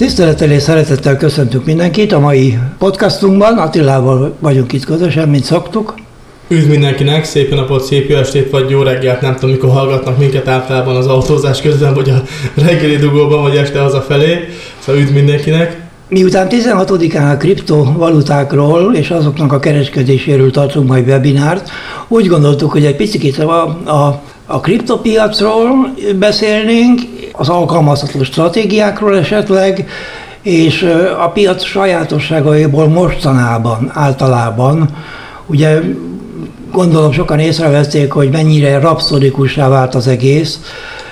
Tisztelettel és szeretettel köszöntünk mindenkit a mai podcastunkban. Attilával vagyunk itt közösen, mint szoktuk. Üdv mindenkinek, szép napot, szép jó estét, vagy jó reggelt, nem tudom, mikor hallgatnak minket általában az autózás közben, vagy a reggeli dugóban, vagy este hazafelé. Szóval üdv mindenkinek. Miután 16-án a kriptovalutákról és azoknak a kereskedéséről tartunk majd webinárt, úgy gondoltuk, hogy egy picit a, a, a kriptopiacról beszélnénk, az alkalmazható stratégiákról esetleg, és a piac sajátosságaiból mostanában általában, ugye gondolom sokan észrevették, hogy mennyire rapszodikussá vált az egész,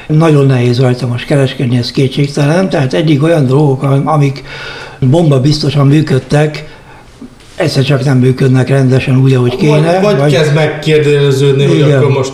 nagyon nehéz rajta most kereskedni, ez kétségtelen, tehát eddig olyan dolgok, amik bomba biztosan működtek, egyszer csak nem működnek rendesen úgy, ahogy kéne. Vagy, vagy, vagy kezd megkérdeződni, hogy akkor most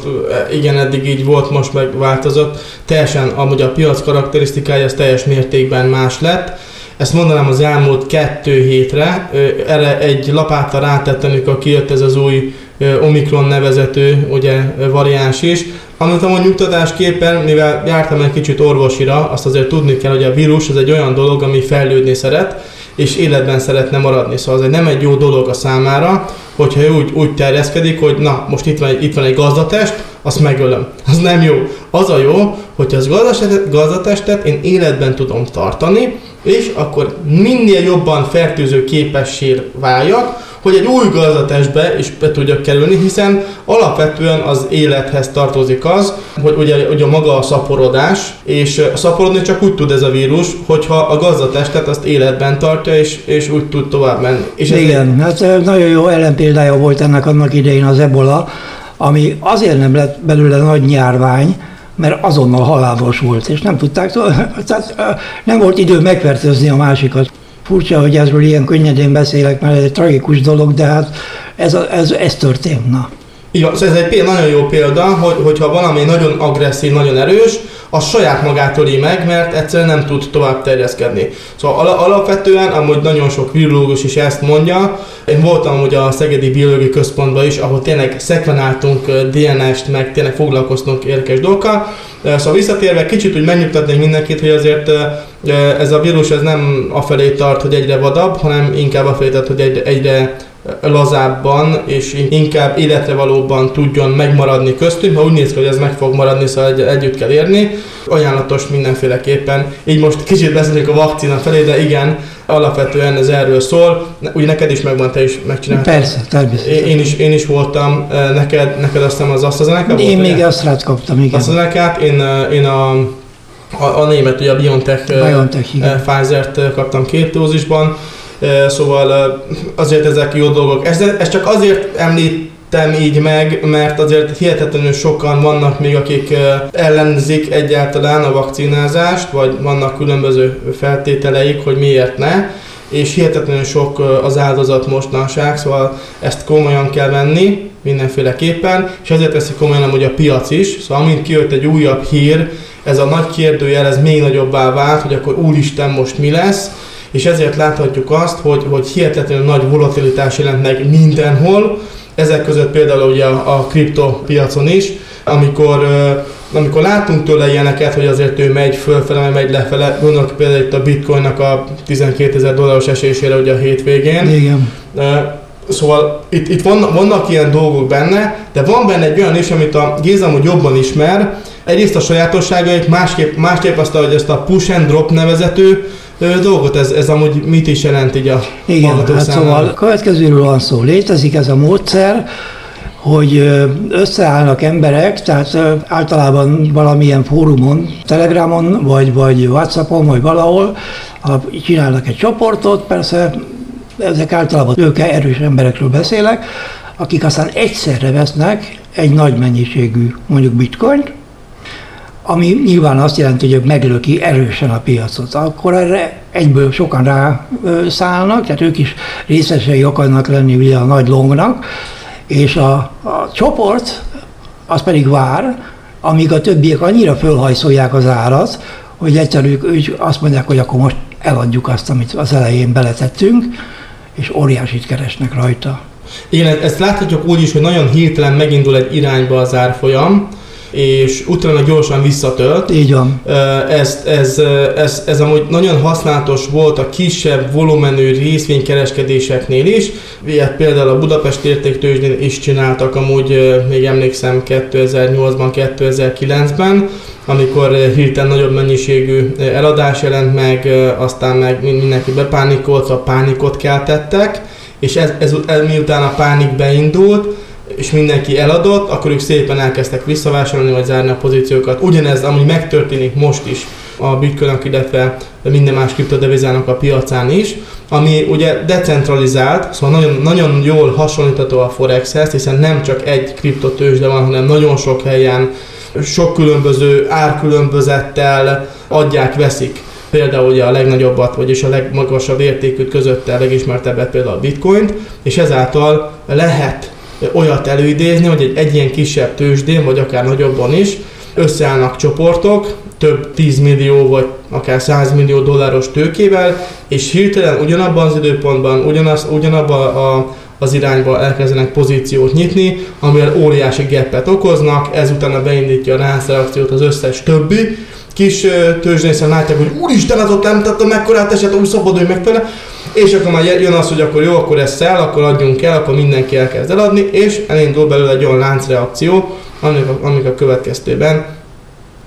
igen, eddig így volt, most megváltozott. Teljesen, amúgy a piac karakterisztikája az teljes mértékben más lett. Ezt mondanám az elmúlt kettő hétre. Erre egy lapáttal rátettem, amikor kijött ez az új Omikron nevezető ugye, variáns is. Amit amúgy nyugtatásképpen, mivel jártam egy kicsit orvosira, azt azért tudni kell, hogy a vírus az egy olyan dolog, ami fejlődni szeret, és életben szeretne maradni. Szóval ez nem egy jó dolog a számára, hogyha ő úgy, úgy terjeszkedik, hogy na, most itt van, egy, itt van egy gazdatest, azt megölöm. Az nem jó. Az a jó, hogy az gazdatestet, gazdatestet én életben tudom tartani, és akkor minél jobban fertőző képessé váljak, hogy egy új gazdatestbe is be tudjak kerülni, hiszen alapvetően az élethez tartozik az, hogy ugye, ugye maga a szaporodás, és szaporodni csak úgy tud ez a vírus, hogyha a gazdatestet azt életben tartja, és, és úgy tud tovább menni. És Igen, ez hát nagyon jó ellenpéldája volt ennek annak idején az ebola, ami azért nem lett belőle nagy nyárvány, mert azonnal halálos volt, és nem tudták, tehát nem volt idő megfertőzni a másikat. Furcsa, hogy ezről ilyen könnyedén beszélek, mert ez egy tragikus dolog, de hát ez, ez, ez történt. Na. Igen, szóval ez egy nagyon jó példa, hogy, hogyha valami nagyon agresszív, nagyon erős, az saját magát öli meg, mert egyszerűen nem tud tovább terjeszkedni. Szóval al- alapvetően, amúgy nagyon sok virológus is ezt mondja, én voltam ugye a Szegedi Biológiai Központban is, ahol tényleg szekvenáltunk DNS-t, meg tényleg foglalkoztunk érdekes dolgokkal. Szóval visszatérve kicsit úgy megnyugtatnék mindenkit, hogy azért ez a vírus ez nem afelé tart, hogy egyre vadabb, hanem inkább afelé tart, hogy egyre, egyre lazábban és inkább életre valóban tudjon megmaradni köztünk. Ha úgy néz ki, hogy ez meg fog maradni, szóval egy, együtt kell érni. Ajánlatos mindenféleképpen. Így most kicsit beszélünk a vakcina felé, de igen, alapvetően ez erről szól. Ugye neked is megvan, te is megcsináltad. Persze, természetesen. Én is, én is voltam, neked, neked aztán az AstraZeneca Én még azt kaptam, igen. AstraZeneca, én, én a a, a német, ugye a BioNTech, BioNTech Pfizer-t kaptam két dózisban, Szóval azért ezek jó dolgok. Ez, ez csak azért említem így meg, mert azért hihetetlenül sokan vannak még, akik ellenzik egyáltalán a vakcinázást, vagy vannak különböző feltételeik, hogy miért ne. És hihetetlenül sok az áldozat mostanság, szóval ezt komolyan kell venni mindenféleképpen, és ezért veszik komolyan hogy a piac is, szóval amint kijött egy újabb hír, ez a nagy kérdőjel, ez még nagyobbá vált, hogy akkor úristen most mi lesz, és ezért láthatjuk azt, hogy, hogy hihetetlenül nagy volatilitás jelent meg mindenhol, ezek között például ugye a, a kriptopiacon is, amikor amikor látunk tőle ilyeneket, hogy azért ő megy fölfele, megy lefele, gondolok például itt a bitcoinnak a 12 ezer dolláros esésére ugye a hétvégén. Igen. Szóval itt, itt vannak, vannak ilyen dolgok benne, de van benne egy olyan is, amit a Géza hogy jobban ismer, egyrészt a sajátosságait, másképp, másképp azt, hogy ezt a push and drop nevezető dolgot, ez, ez amúgy mit is jelent így a Igen, hát szóval a következőről van szó. Létezik ez a módszer, hogy összeállnak emberek, tehát általában valamilyen fórumon, Telegramon, vagy, vagy Whatsappon, vagy valahol, csinálnak egy csoportot, persze ezek általában ők erős emberekről beszélek, akik aztán egyszerre vesznek egy nagy mennyiségű mondjuk bitcoint, ami nyilván azt jelenti, hogy meglöki erősen a piacot. Akkor erre egyből sokan rá szállnak, tehát ők is részesei akarnak lenni ugye a nagy longnak, és a, a csoport az pedig vár, amíg a többiek annyira fölhajszolják az árat, hogy egyszerűen ők azt mondják, hogy akkor most eladjuk azt, amit az elején beletettünk, és óriásit keresnek rajta. Igen, ezt láthatjuk úgy is, hogy nagyon hirtelen megindul egy irányba az árfolyam, és utána gyorsan visszatölt. Így van. Ez, ez, ez, ez amúgy nagyon használatos volt a kisebb volumenű részvénykereskedéséseknél is. Ilyet például a Budapest értéktőzsdén is csináltak amúgy, még emlékszem 2008-ban, 2009-ben, amikor hirtelen nagyobb mennyiségű eladás jelent meg, aztán meg mindenki bepánikolt, a pánikot keltettek, és ez, ez, ez miután a pánik beindult, és mindenki eladott, akkor ők szépen elkezdtek visszavásárolni, vagy zárni a pozíciókat. Ugyanez, ami megtörténik most is a bitcoin illetve minden más kriptodevizának a piacán is, ami ugye decentralizált, szóval nagyon, nagyon jól hasonlítható a Forexhez, hiszen nem csak egy kriptotőzsde van, hanem nagyon sok helyen, sok különböző árkülönbözettel adják, veszik például ugye a legnagyobbat, vagyis a legmagasabb értékűt között a legismertebbet például a bitcoint, és ezáltal lehet olyat előidézni, hogy egy, egy ilyen kisebb tőzsdén, vagy akár nagyobban is összeállnak csoportok, több 10 millió vagy akár 100 millió dolláros tőkével, és hirtelen ugyanabban az időpontban, ugyanaz, ugyanabban a, az irányba elkezdenek pozíciót nyitni, amivel óriási geppet okoznak, ezután beindítja a láncreakciót az összes többi, kis tőzsdén látják, hogy úristen, az ott nem tettem mekkorát esett, úgy szabadulj meg tőle, és akkor már jön az, hogy akkor jó, akkor ez szel, akkor adjunk el, akkor mindenki elkezd eladni, és elindul belőle egy olyan láncreakció, amik a, amik a következtében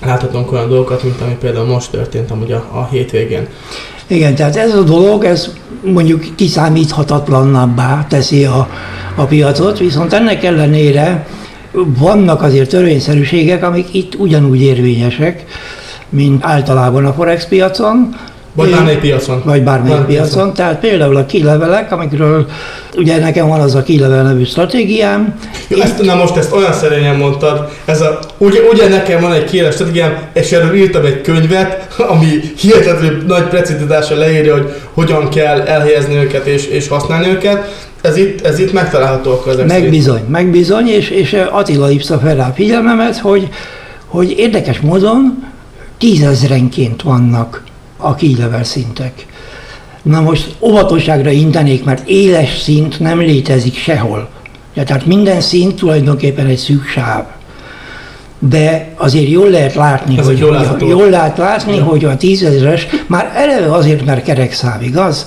láthatunk olyan dolgokat, mint ami például most történt amúgy a, a hétvégén. Igen, tehát ez a dolog, ez mondjuk kiszámíthatatlannabbá teszi a, a piacot, viszont ennek ellenére vannak azért törvényszerűségek, amik itt ugyanúgy érvényesek, mint általában a Forex piacon, vagy bármely piacon. Vagy bármely piacon. piacon. Tehát például a kilevelek, amikről ugye nekem van az a kilevel nevű stratégiám. Jó, ezt, na most ezt olyan szerényen mondtad, ez a, ugye, ugye nekem van egy kilevel stratégiám, és erről írtam egy könyvet, ami hihetetlenül nagy precizitással leírja, hogy hogyan kell elhelyezni őket és, és használni őket. Ez itt, ez itt megtalálható ezek Megbizony, megbizony, és, és Attila hívta fel rá figyelmemet, hogy, hogy érdekes módon tízezrenként vannak a kílevel szintek. Na most óvatosságra intenék, mert éles szint nem létezik sehol. Ja, tehát minden szint tulajdonképpen egy szűk sáv. De azért jól lehet látni, Ez hogy jól, jól lehet látni, ja. hogy a tízezeres már eleve azért, mert kerek szám, igaz?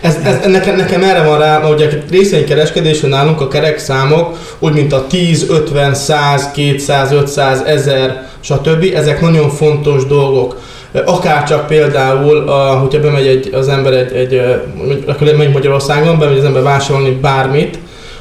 Ez, ez, nekem, nekem erre van rá, hogy a részvénykereskedésben nálunk a kerek számok, úgy mint a 10, 50, 100, 200, 500, 1000, stb. Ezek nagyon fontos dolgok akár csak például, a, hogyha bemegy egy, az ember egy, egy akkor megy Magyarországon, bemegy az ember vásárolni bármit,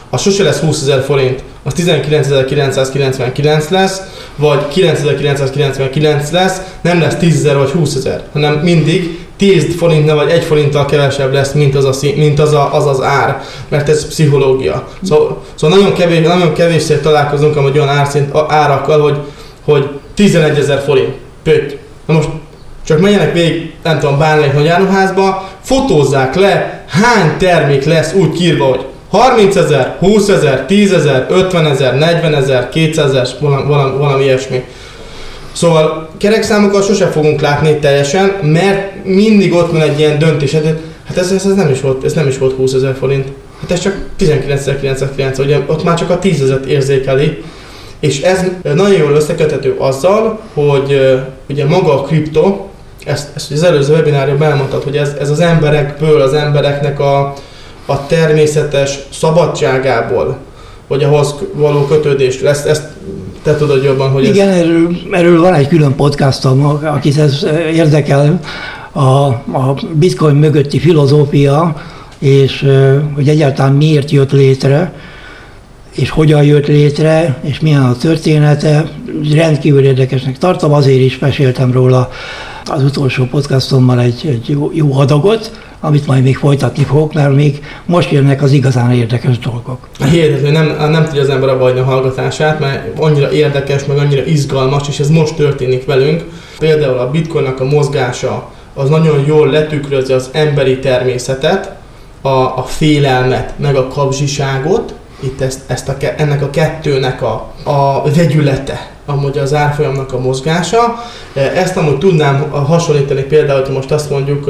az sose lesz 20 ezer forint, az 19.999 lesz, vagy 9.999 lesz, nem lesz 10 ezer vagy 20 ezer, hanem mindig 10 forintnál vagy 1 forinttal kevesebb lesz, mint az, a, mint az, a, az az ár, mert ez pszichológia. Szóval, szóval nagyon, kevés, nagyon kevésszer találkozunk amúgy olyan árszint, árakkal, hogy, hogy 11 ezer forint. Pötty. Na most csak menjenek végig, nem tudom, bármelyik nagy áruházba, fotózzák le, hány termék lesz úgy kírva, hogy 30 ezer, 20 ezer, 10 ezer, 50 ezer, 40 ezer, 200 ezer, valami, valami, valami ilyesmi. Szóval kerekszámokkal sose fogunk látni teljesen, mert mindig ott van egy ilyen döntés, hát, hát ez, ez, ez, nem is volt, ez nem is volt 20 ezer forint. Hát ez csak 19.990, ugye ott már csak a 10 ezeret érzékeli, és ez nagyon jól összeköthető azzal, hogy ugye maga a kripto, ezt, ezt az előző webinárban elmondtad, hogy ez, ez az emberekből, az embereknek a, a természetes szabadságából, vagy ahhoz való kötődés. Ezt, ezt te tudod jobban, hogy Igen, ez... erről, erről van egy külön podcastom, akit ez érdekel, a, a bitcoin mögötti filozófia, és hogy egyáltalán miért jött létre, és hogyan jött létre, és milyen a története. Rendkívül érdekesnek tartom, azért is meséltem róla az utolsó podcastommal egy, egy jó, jó adagot, amit majd még folytatni fogok, mert még most jönnek az igazán érdekes dolgok. Hihetetlen, nem, nem tudja az ember a a hallgatását, mert annyira érdekes, meg annyira izgalmas, és ez most történik velünk. Például a bitcoinnak a mozgása az nagyon jól letükrözi az emberi természetet, a, a félelmet, meg a kapzsiságot, itt ezt, ezt a, ennek a kettőnek a, a vegyülete, amúgy az árfolyamnak a mozgása. Ezt amúgy tudnám hasonlítani például, hogy most azt mondjuk,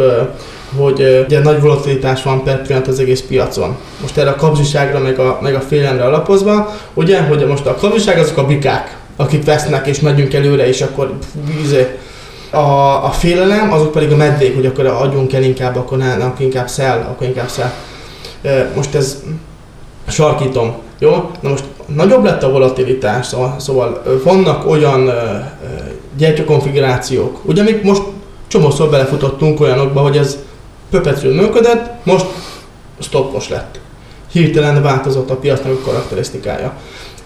hogy ugye nagy volatilitás van per pillanat az egész piacon. Most erre a kapzsiságra, meg a, meg a félelemre alapozva, ugye, hogy most a kapzsiság azok a bikák, akik vesznek, és megyünk előre, és akkor izé, a, a félelem, azok pedig a medvék, hogy akkor adjunk el inkább, akkor, ne, akkor inkább szel, akkor inkább szel. Most ez sarkítom, jó? Na most nagyobb lett a volatilitás, szóval, szóval vannak olyan gyertyakonfigurációk, ugye amik most csomószor belefutottunk olyanokba, hogy ez pöpetről működött, most stoppos lett. Hirtelen változott a piacnak a karakterisztikája.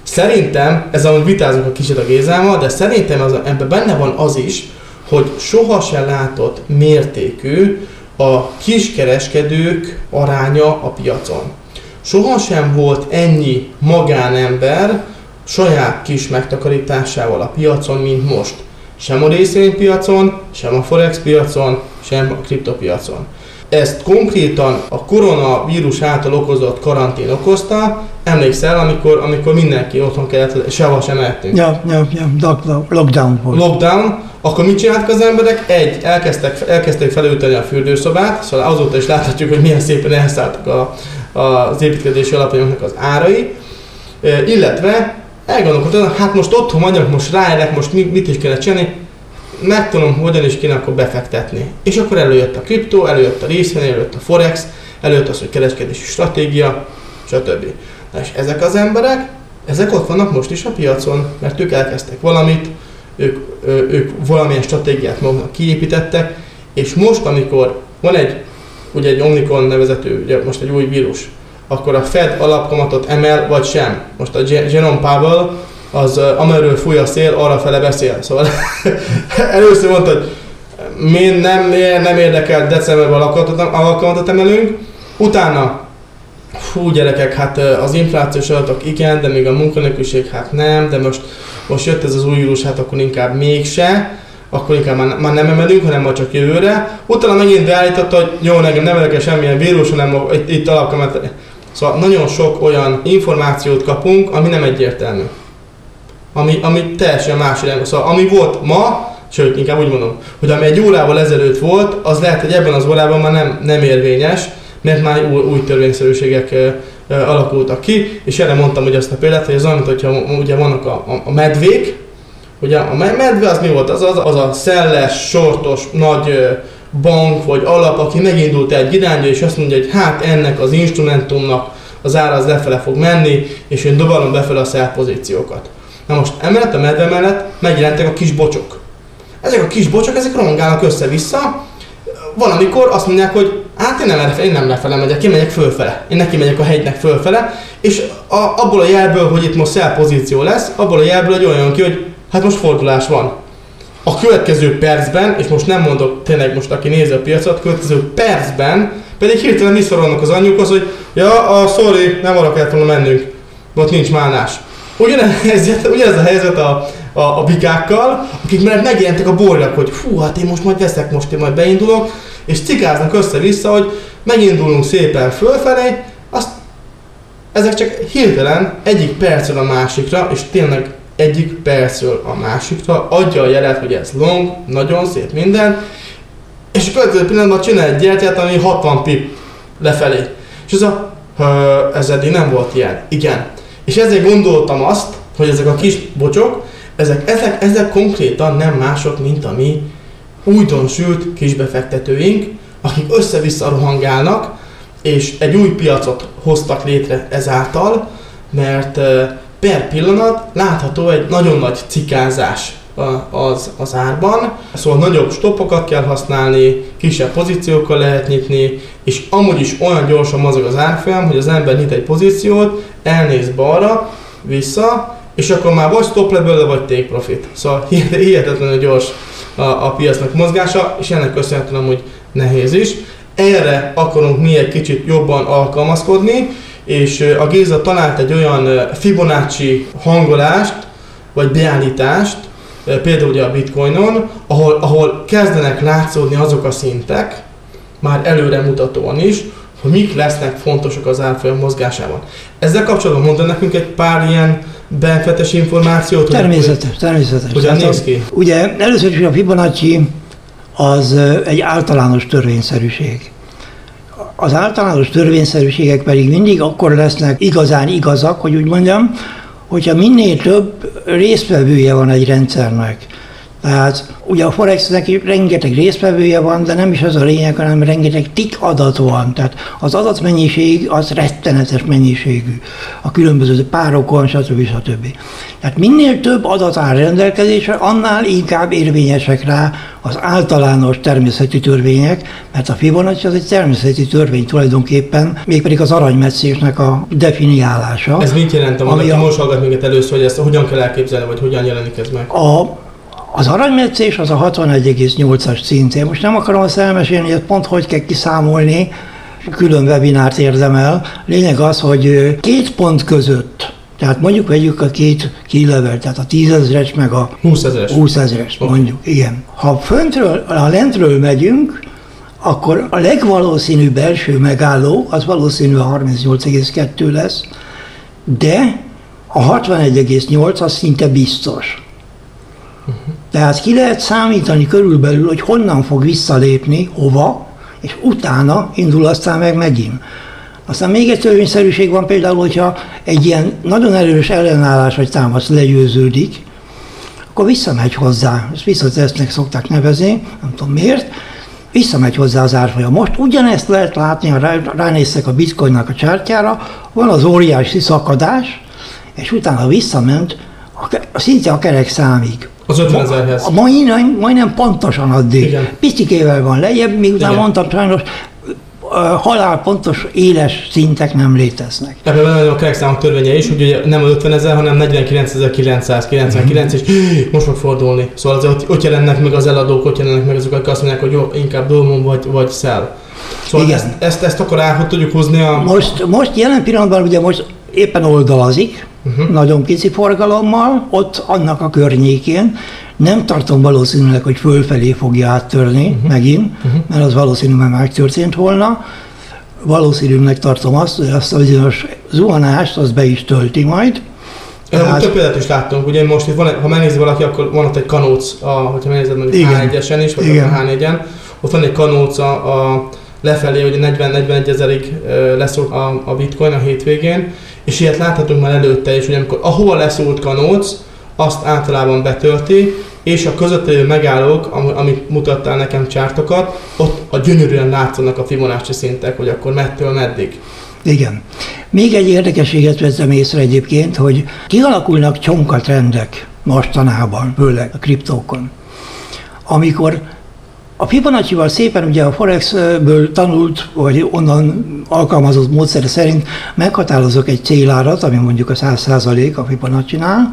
Szerintem, ez ahogy vitázunk a kicsit a Gézával, de szerintem az, ebben benne van az is, hogy sohasem látott mértékű a kiskereskedők aránya a piacon. Sohasem volt ennyi magánember saját kis megtakarításával a piacon, mint most. Sem a részvénypiacon, sem a forex piacon, sem a kriptopiacon. Ezt konkrétan a koronavírus által okozott karantén okozta. Emlékszel, amikor, amikor mindenki otthon kellett, sehol sem mehetünk. Ja, ja, ja, lockdown volt. Lockdown, akkor mit csináltak az emberek? Egy, elkezdtek, elkezdték felülteni a fürdőszobát, szóval azóta is láthatjuk, hogy milyen szépen elszálltak a, az építkezési alapanyagoknak az árai, illetve elgondolkodtam, hát most otthon vagyok, most ráérek, most mit is kéne csinálni, megtudom, hogyan is kéne akkor befektetni. És akkor előjött a kriptó, előjött a részvény, előjött a forex, előjött az, hogy kereskedési stratégia, stb. Na és ezek az emberek, ezek ott vannak most is a piacon, mert ők elkezdtek valamit, ők, ők valamilyen stratégiát maguknak kiépítettek, és most, amikor van egy, ugye egy Omnicron nevezető, ugye most egy új vírus, akkor a Fed alapkamatot emel, vagy sem. Most a Jerome Powell, az amerről fúj a szél, arra fele beszél. Szóval először mondta, hogy mi nem, nem érdekel, decemberben alkalmatot emelünk, utána Fú, gyerekek, hát az inflációs adatok igen, de még a munkanélküliség hát nem, de most, most jött ez az új vírus, hát akkor inkább mégse, akkor inkább már, már nem emelünk, hanem majd csak jövőre. Utána megint beállította, hogy jó, nekem nem érdekel semmilyen vírus, hanem itt, itt alapkamat. Szóval nagyon sok olyan információt kapunk, ami nem egyértelmű. Ami, ami teljesen más irányba. Szóval ami volt ma, sőt, inkább úgy mondom, hogy ami egy órával ezelőtt volt, az lehet, hogy ebben az órában már nem, nem érvényes, mert már új, új törvényszerűségek alakultak ki, és erre mondtam hogy azt a példát, hogy ez olyan, hogyha ugye vannak a, a medvék, ugye a medve az mi volt? Az, az, az a szelles, sortos, nagy bank vagy alap, aki megindult egy irányba, és azt mondja, hogy hát ennek az instrumentumnak az ára az lefele fog menni, és én dobalom befele a sell pozíciókat. Na most emellett a medve mellett megjelentek a kis bocsok. Ezek a kis bocsok, ezek romongálnak össze-vissza, valamikor azt mondják, hogy hát én nem, erre, én nem lefele megyek, én megyek fölfele. Én neki megyek a hegynek fölfele, és a, abból a jelből, hogy itt most sell pozíció lesz, abból a jelből hogy olyan ki, hogy hát most fordulás van. A következő percben, és most nem mondok tényleg most, aki nézi a piacot, következő percben pedig hirtelen visszorolnak az anyjukhoz, hogy ja, a sorry, nem arra kellett volna mennünk, ott nincs mánás. Ugyanez, ugyanez a helyzet a, a, a bikákkal, akik már megjelentek a borjak, hogy fú, hát én most majd veszek, most én majd beindulok, és cikáznak össze-vissza, hogy megindulunk szépen fölfelé, azt ezek csak hirtelen egyik percről a másikra, és tényleg egyik percről a másikra adja a jelet, hogy ez long, nagyon szép minden, és a következő pillanatban csinál egy gyertyát, ami 60 pip lefelé. És ez a, ez eddig nem volt ilyen. Igen. És ezért gondoltam azt, hogy ezek a kis bocsok, ezek, ezek, ezek konkrétan nem mások, mint a mi újdonsült kisbefektetőink, akik össze-vissza rohangálnak, és egy új piacot hoztak létre ezáltal, mert per pillanat látható egy nagyon nagy cikázás az, az árban, szóval nagyobb stoppokat kell használni, kisebb pozíciókkal lehet nyitni, és amúgy is olyan gyorsan mozog az árfolyam, hogy az ember nyit egy pozíciót, elnéz balra, vissza, és akkor már vagy stop le belőle, vagy take profit. Szóval hihetetlenül gyors a, a piacnak mozgása, és ennek köszönhetően hogy nehéz is. Erre akarunk mi egy kicsit jobban alkalmazkodni, és a Géza talált egy olyan Fibonacci hangolást, vagy beállítást, például ugye a bitcoinon, ahol, ahol kezdenek látszódni azok a szintek, már előre mutatóan is, hogy mik lesznek fontosak az árfolyam mozgásában. Ezzel kapcsolatban mondta nekünk egy pár ilyen benfetes információt? Természetes, hogy, természetes. Hogyan hát néz ki? Ugye először is a Fibonacci az egy általános törvényszerűség. Az általános törvényszerűségek pedig mindig akkor lesznek igazán igazak, hogy úgy mondjam, hogyha minél több résztvevője van egy rendszernek, tehát ugye a Forexnek rengeteg résztvevője van, de nem is az a lényeg, hanem rengeteg tik adat van. Tehát az adatmennyiség az rettenetes mennyiségű a különböző párokon, stb. stb. Tehát minél több adat áll rendelkezésre, annál inkább érvényesek rá az általános természeti törvények, mert a Fibonacci az egy természeti törvény tulajdonképpen, mégpedig az aranymetszésnek a definiálása. Ez mit jelent, ami a, most hallgat minket először, hogy ezt hogyan kell elképzelni, vagy hogyan jelenik ez meg? A, az aranymetszés az a 61,8-as szintén. Most nem akarom azt elmesélni, hogy pont hogy kell kiszámolni, külön webinárt érdemel. Lényeg az, hogy két pont között tehát mondjuk vegyük a két kilevel, tehát a tízezeres meg a 20 ezeres, 20 ezeres mondjuk, igen. Ha föntről, ha lentről megyünk, akkor a legvalószínűbb első megálló az valószínű a 38,2 lesz, de a 61,8 az szinte biztos. Tehát ki lehet számítani körülbelül, hogy honnan fog visszalépni, hova, és utána indul aztán meg megint. Aztán még egy törvényszerűség van például, hogyha egy ilyen nagyon erős ellenállás vagy támasz legyőződik, akkor visszamegy hozzá, ezt visszatesznek szokták nevezni, nem tudom miért, visszamegy hozzá az árfolyam. Most ugyanezt lehet látni, ha ránéztek a bitcoinnak a csártyára, van az óriási szakadás, és utána visszament a, szinte a kerek számig. Az 50 ezerhez. Majdnem, majdnem pontosan addig. Igen. Picikével van lejjebb, miután Igen. mondtam sajnos, halálpontos éles szintek nem léteznek. Ebben van a kerekszámok törvénye is, hogy ugye nem 50 ezer, hanem 49.999, és most fog fordulni. Szóval azért ott, ott jelennek meg az eladók, ott jelennek meg azok, akik azt mondják, hogy jó, inkább dolmon vagy, vagy szel. Szóval Igen. Ezt, ezt, ezt akkor el hogy tudjuk hozni a... Most, most jelen pillanatban ugye most éppen oldalazik, uh-huh. nagyon pici forgalommal, ott annak a környékén. Nem tartom valószínűleg, hogy fölfelé fogja áttörni uh-huh. megint, uh-huh. mert az valószínűleg megtörtént volna. Valószínűleg tartom azt, hogy azt a bizonyos zuhanást az be is tölti majd. Tehát... Több példát is láttunk, ugye most itt van, ha megnézi valaki, akkor van ott egy kanóc, a, hogyha megnézed mondjuk H1-esen is, vagy Igen. a H4-en, ott van egy kanóc a, a lefelé, hogy 40-41 ezerig lesz a, a bitcoin a hétvégén, és ilyet láthatunk már előtte is, hogy amikor ahova leszúrt kanóc, azt általában betölti, és a között megállók, amit mutattál nekem csártokat, ott a gyönyörűen látszanak a Fibonacci szintek, hogy akkor mettől meddig. Igen. Még egy érdekességet vettem észre egyébként, hogy kialakulnak csonkatrendek mostanában, főleg a kriptókon. Amikor a Fibonacci-val szépen ugye a Forexből tanult, vagy onnan alkalmazott módszer szerint meghatározok egy célárat, ami mondjuk a 100% a Fibonacci-nál,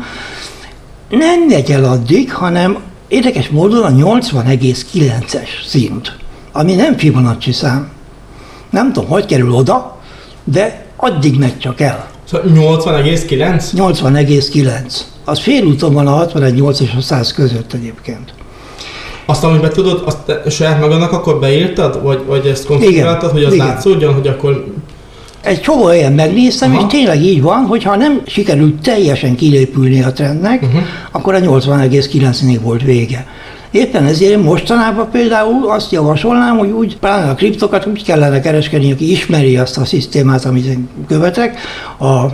nem megy el addig, hanem érdekes módon a 80,9-es szint, ami nem Fibonacci szám. Nem tudom, hogy kerül oda, de addig megy csak el. Szóval 80,9? 80,9. Az félúton van a 61,8 és a 100 között egyébként. Azt, amiben tudod, azt saját magadnak akkor beírtad? Vagy, vagy ezt konfiguráltad, hogy az Igen. látszódjon, hogy akkor egy csomó olyan megnéztem, Aha. és tényleg így van, hogy ha nem sikerült teljesen kilépülni a trendnek, uh-huh. akkor a 80,9-ig volt vége. Éppen ezért mostanában például azt javasolnám, hogy úgy, pláne a kriptokat úgy kellene kereskedni, aki ismeri azt a szisztémát, amit én követek, a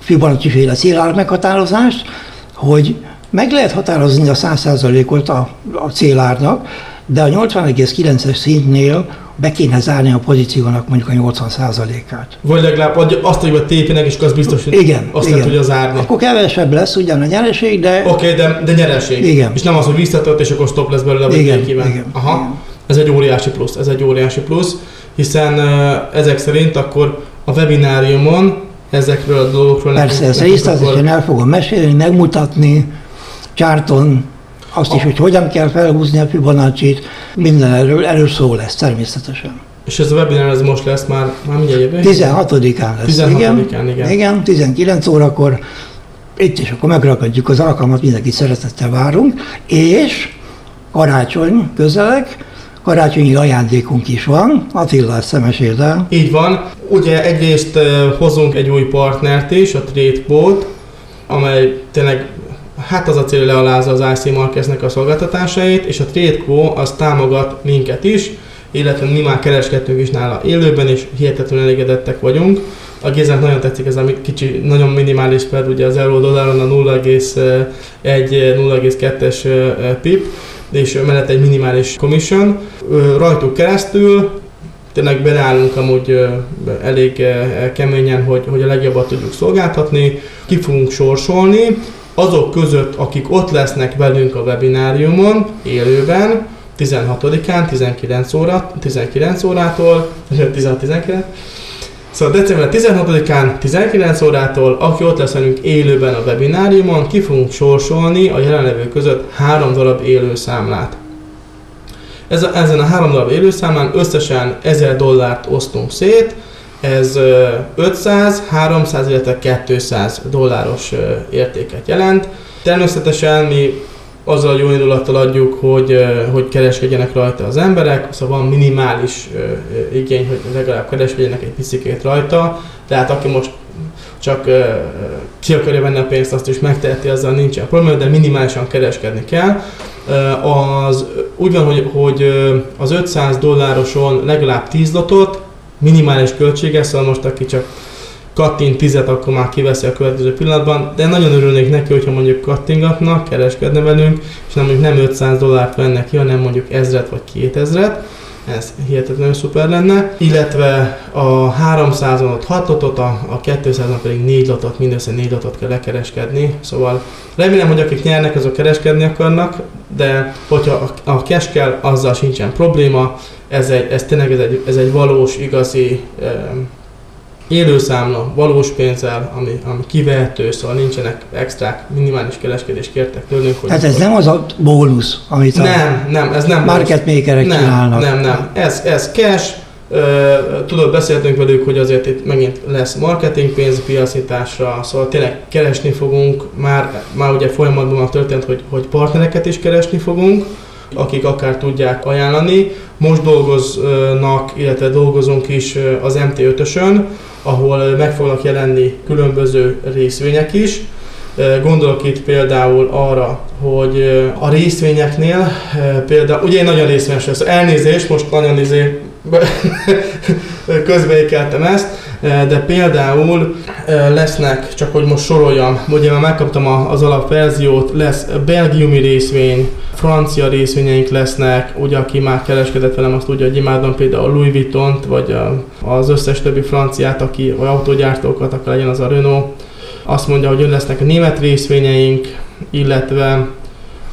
Fibonacci féle célár meghatározást, hogy meg lehet határozni a 100%-ot a, a célárnak, de a 80,9-es szintnél be kéne zárni a pozíciónak mondjuk a 80%-át. Vagy legalább vagy azt, hogy a tépinek, és az biztos, hogy igen, azt igen. tudja zárni. Akkor kevesebb lesz ugyan a nyereség, de... Oké, okay, de, de nyereség. Igen. És nem az, hogy visszatört, és akkor stop lesz belőle, vagy igen, igen, Aha. Igen. Ez egy óriási plusz, ez egy óriási plusz, hiszen ezek szerint akkor a webináriumon ezekről a dolgokról... Persze, ezt részletesen el fogom mesélni, megmutatni, csárton, azt is, hogy hogyan kell felhúzni a Fibonacci-t, minden erről, erről szó lesz természetesen. És ez a webinar ez most lesz már, már mindjárt jövő? 16-án lesz. 16 igen, igen. Igen, 19 órakor itt is akkor megrakadjuk az alkalmat, mindenkit szeretettel várunk, és karácsony közeleg, karácsonyi ajándékunk is van, Attila ezt meséld el. Így van. Ugye egyrészt hozunk egy új partnert is, a TradeBot, amely tényleg hát az a cél, hogy lealázza az IC Marketsnek a szolgáltatásait, és a TradeCo az támogat minket is, illetve mi már kereskedtünk is nála élőben, és hihetetlenül elégedettek vagyunk. a Géznek nagyon tetszik ez a kicsi, nagyon minimális spread, ugye az euró dolláron a 0,1-0,2-es pip, és mellett egy minimális commission. Rajtuk keresztül tényleg beleállunk amúgy elég keményen, hogy, hogy a legjobbat tudjuk szolgáltatni, ki fogunk sorsolni, azok között, akik ott lesznek velünk a webináriumon élőben, 16-án, 19, óra, 19 órától, 16-19, Szóval december 16-án 19 órától, aki ott lesz velünk élőben a webináriumon, ki fogunk sorsolni a jelenlevő között három darab élő számlát. Ez a, ezen a három darab élőszámán összesen 1000 dollárt osztunk szét, ez 500, 300, illetve 200 dolláros értéket jelent. Természetesen mi azzal a jó indulattal adjuk, hogy, hogy kereskedjenek rajta az emberek, szóval van minimális igény, hogy legalább kereskedjenek egy picikét rajta, tehát aki most csak ki akarja venni a pénzt, azt is megteheti, azzal nincsen probléma, de minimálisan kereskedni kell. Az, úgy van, hogy, hogy az 500 dollároson legalább 10 lotot, minimális költsége, szóval most aki csak kattint tizet, akkor már kiveszi a következő pillanatban, de nagyon örülnék neki, hogyha mondjuk kattingatnak, kereskedne velünk, és nem mondjuk nem 500 dollárt vennek ki, hanem mondjuk 1000 vagy 2000-et, ez hihetetlenül szuper lenne, illetve a 300-on 6 lotot, a, a 200-on pedig 4 lotot, mindössze 4 lotot kell lekereskedni, szóval remélem, hogy akik nyernek, azok kereskedni akarnak, de hogyha a, a cash kell, azzal sincsen probléma, ez, egy, ez tényleg ez egy, ez egy valós, igazi élőszámla, valós pénzzel, ami, ami kivehető, szóval nincsenek extrák, minimális kereskedés kértek tőlünk. Hogy Tehát ez nem az a bónusz, amit nem, a nem, ez nem market makerek nem, csinálnak. Nem, nem, ez, ez cash, Tudod, beszéltünk velük, hogy azért itt megint lesz marketing pénz piacításra, szóval tényleg keresni fogunk, már, már ugye folyamatban már történt, hogy, hogy partnereket is keresni fogunk, akik akár tudják ajánlani. Most dolgoznak, illetve dolgozunk is az MT5-ösön, ahol meg fognak jelenni különböző részvények is. Gondolok itt például arra, hogy a részvényeknél, például, ugye én nagyon részvényes lesz, elnézést, most nagyon izé, közbeékeltem ezt, de például lesznek, csak hogy most soroljam, ugye már megkaptam az alapverziót, lesz belgiumi részvény, francia részvényeink lesznek, ugye aki már kereskedett velem, azt tudja, hogy imádom például Louis Vuitton-t, vagy az összes többi franciát, aki, vagy autógyártókat, akkor legyen az a Renault. Azt mondja, hogy lesznek a német részvényeink, illetve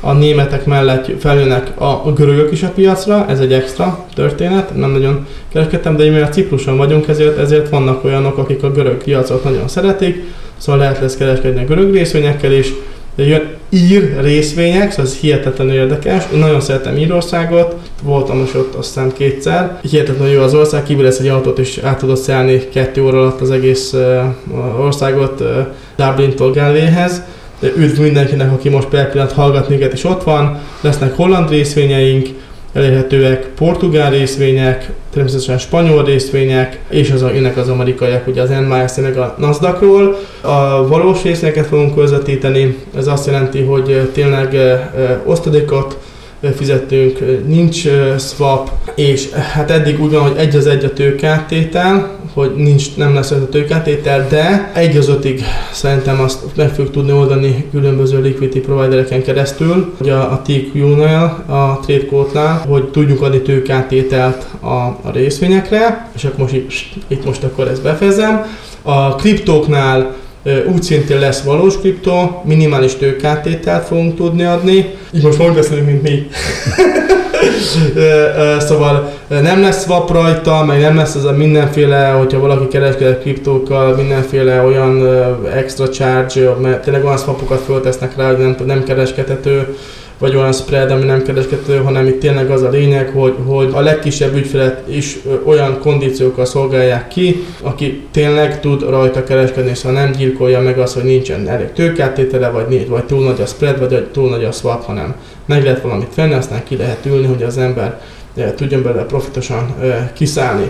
a németek mellett feljönnek a, görögök is a piacra, ez egy extra történet, nem nagyon kereskedtem, de mi a Cipruson vagyunk, ezért, ezért vannak olyanok, akik a görög piacot nagyon szeretik, szóval lehet lesz kereskedni a görög részvényekkel is, de jön ír részvények, szóval ez hihetetlenül érdekes. Én nagyon szeretem Írországot, voltam most ott azt hiszem kétszer. Hihetetlenül jó az ország, kívül lesz egy autót és át tudod szállni kettő óra alatt az egész országot uh, Dublin-tól üdv mindenkinek, aki most per pillanat hallgat minket, és ott van. Lesznek holland részvényeink, elérhetőek portugál részvények, természetesen spanyol részvények, és az, ennek az amerikaiak, ugye az NYSE meg a Nasdaqról. A valós részvényeket fogunk közvetíteni, ez azt jelenti, hogy tényleg osztadékot fizettünk, nincs swap, és hát eddig úgy van, hogy egy az egy a tőkáttétel, hogy nincs, nem lesz ez a tőkáttétel, de egy az ötig szerintem azt meg fogjuk tudni oldani különböző liquidity providereken keresztül, hogy a, a TQ-nál, a TradeCode-nál, hogy tudjuk adni tőkáttételt a, a részvényekre, és akkor most itt, itt most akkor ezt befejezem. A kriptóknál úgy szintén lesz valós kriptó, minimális tőkáttételt fogunk tudni adni. Így most úgy beszélünk, mint mi. szóval nem lesz swap rajta, meg nem lesz ez a mindenféle, hogyha valaki kereskedik kriptókkal, mindenféle olyan extra charge, mert tényleg olyan swapokat föltesznek rá, hogy nem, nem kereskedhető vagy olyan spread, ami nem kereskedhető, hanem itt tényleg az a lényeg, hogy, hogy a legkisebb ügyfelet is olyan kondíciókkal szolgálják ki, aki tényleg tud rajta kereskedni, szóval nem gyilkolja meg azt, hogy nincsen elég tőkátétele, vagy, vagy túl nagy a spread, vagy túl nagy a swap, hanem meg lehet valamit venni, aztán ki lehet ülni, hogy az ember tudjon belőle profitosan kiszállni.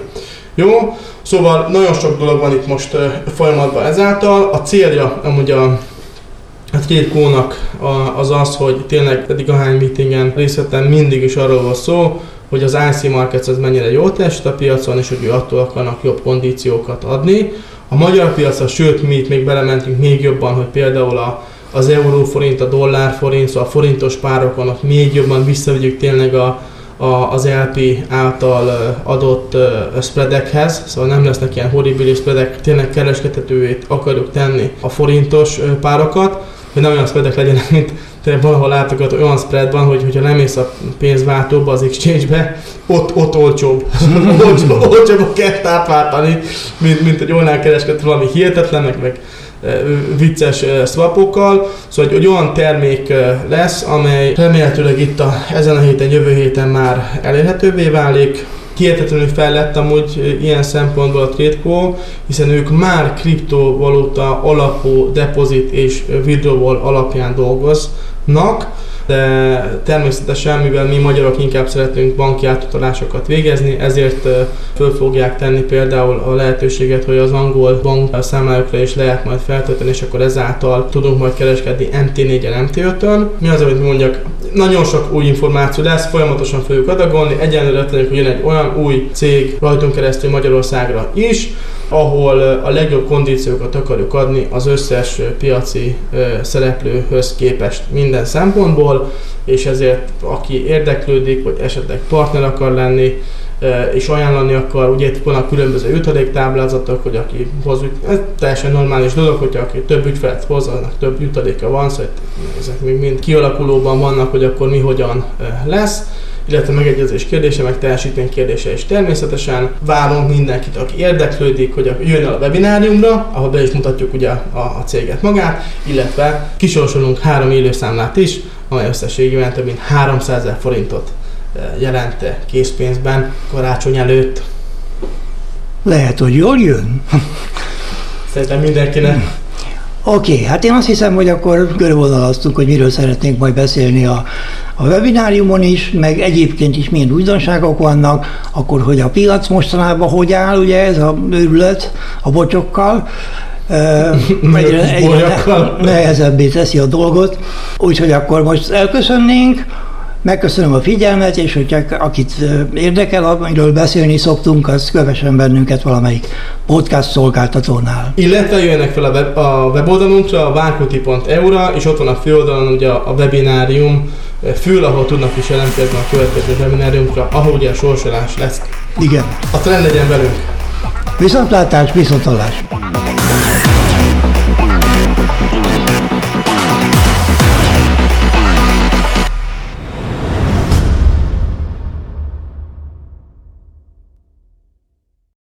Jó, szóval nagyon sok dolog van itt most folyamatban ezáltal. A célja amúgy a a Trade az az, hogy tényleg eddig a hány meetingen részt mindig is arról volt szó, hogy az IC Markets az mennyire jól teljesít a piacon, és hogy ő attól akarnak jobb kondíciókat adni. a magyar piacra, sőt mi itt még belementünk még jobban, hogy például a, az euróforint, a dollárforint, szóval a forintos párokon ott még jobban visszavigyük tényleg a, a, az LP által adott spreadekhez, szóval nem lesznek ilyen horribilis spreadek, tényleg kereskedhetővé akarjuk tenni a forintos párokat, hogy nem olyan spreadek legyenek, mint tényleg valahol látogat, olyan spread van, hogy hogyha nem mész a pénzváltóba, az exchange-be, ott, ott olcsóbb. olcsóbb, olcsóbb a kell átváltani, mint, mint egy online kereskedő valami hihetetlen, meg, meg vicces swapokkal, szóval hogy olyan termék lesz, amely remélhetőleg itt a, ezen a héten, jövő héten már elérhetővé válik, hihetetlenül fejlett amúgy ilyen szempontból a TradeCo, hiszen ők már kriptovaluta alapú depozit és withdrawal alapján dolgoznak, de természetesen, mivel mi magyarok inkább szeretünk banki átutalásokat végezni, ezért föl fogják tenni például a lehetőséget, hogy az angol bank számlájukra is lehet majd feltölteni, és akkor ezáltal tudunk majd kereskedni MT4-en, MT5-ön. Mi az, amit mondjak, nagyon sok új információ lesz, folyamatosan fogjuk adagolni, egyenlőre hogy jön egy olyan új cég rajtunk keresztül Magyarországra is, ahol a legjobb kondíciókat akarjuk adni az összes piaci szereplőhöz képest minden szempontból, és ezért aki érdeklődik, vagy esetleg partner akar lenni, és ajánlani akar, ugye itt vannak különböző jutaléktáblázatok, hogy aki hoz, ez teljesen normális dolog, hogy aki több ügyfelet hoz, annak több jutaléka van, szóval ezek még mind kialakulóban vannak, hogy akkor mi hogyan lesz illetve megegyezés kérdése, meg teljesítmény kérdése is. Természetesen várunk mindenkit, aki érdeklődik, hogy jön el a webináriumra, ahol be is mutatjuk ugye a, a céget magát, illetve kisorsolunk három élőszámlát is, amely összességében több mint 300 ezer forintot eh, jelente készpénzben karácsony előtt. Lehet, hogy jól jön. Szerintem mindenkinek. Oké, okay, hát én azt hiszem, hogy akkor körvonalaztunk, hogy miről szeretnénk majd beszélni a, a webináriumon is, meg egyébként is milyen újdonságok vannak, akkor hogy a piac mostanában hogy áll, ugye ez a őrület a bocsokkal, egyre, egyre nehezebbé teszi a dolgot, úgyhogy akkor most elköszönnénk, Megköszönöm a figyelmet, és hogyha akit érdekel, amiről beszélni szoktunk, az kövessen bennünket valamelyik podcast szolgáltatónál. Illetve jöjjenek fel a, web, a weboldalunkra, a várkuti.eu-ra, és ott van a főoldalon ugye a webinárium fül, ahol tudnak is jelentkezni a következő webináriumra, ahol ugye a sorsolás lesz. Igen. A trend legyen velünk. Viszontlátás, viszontalás.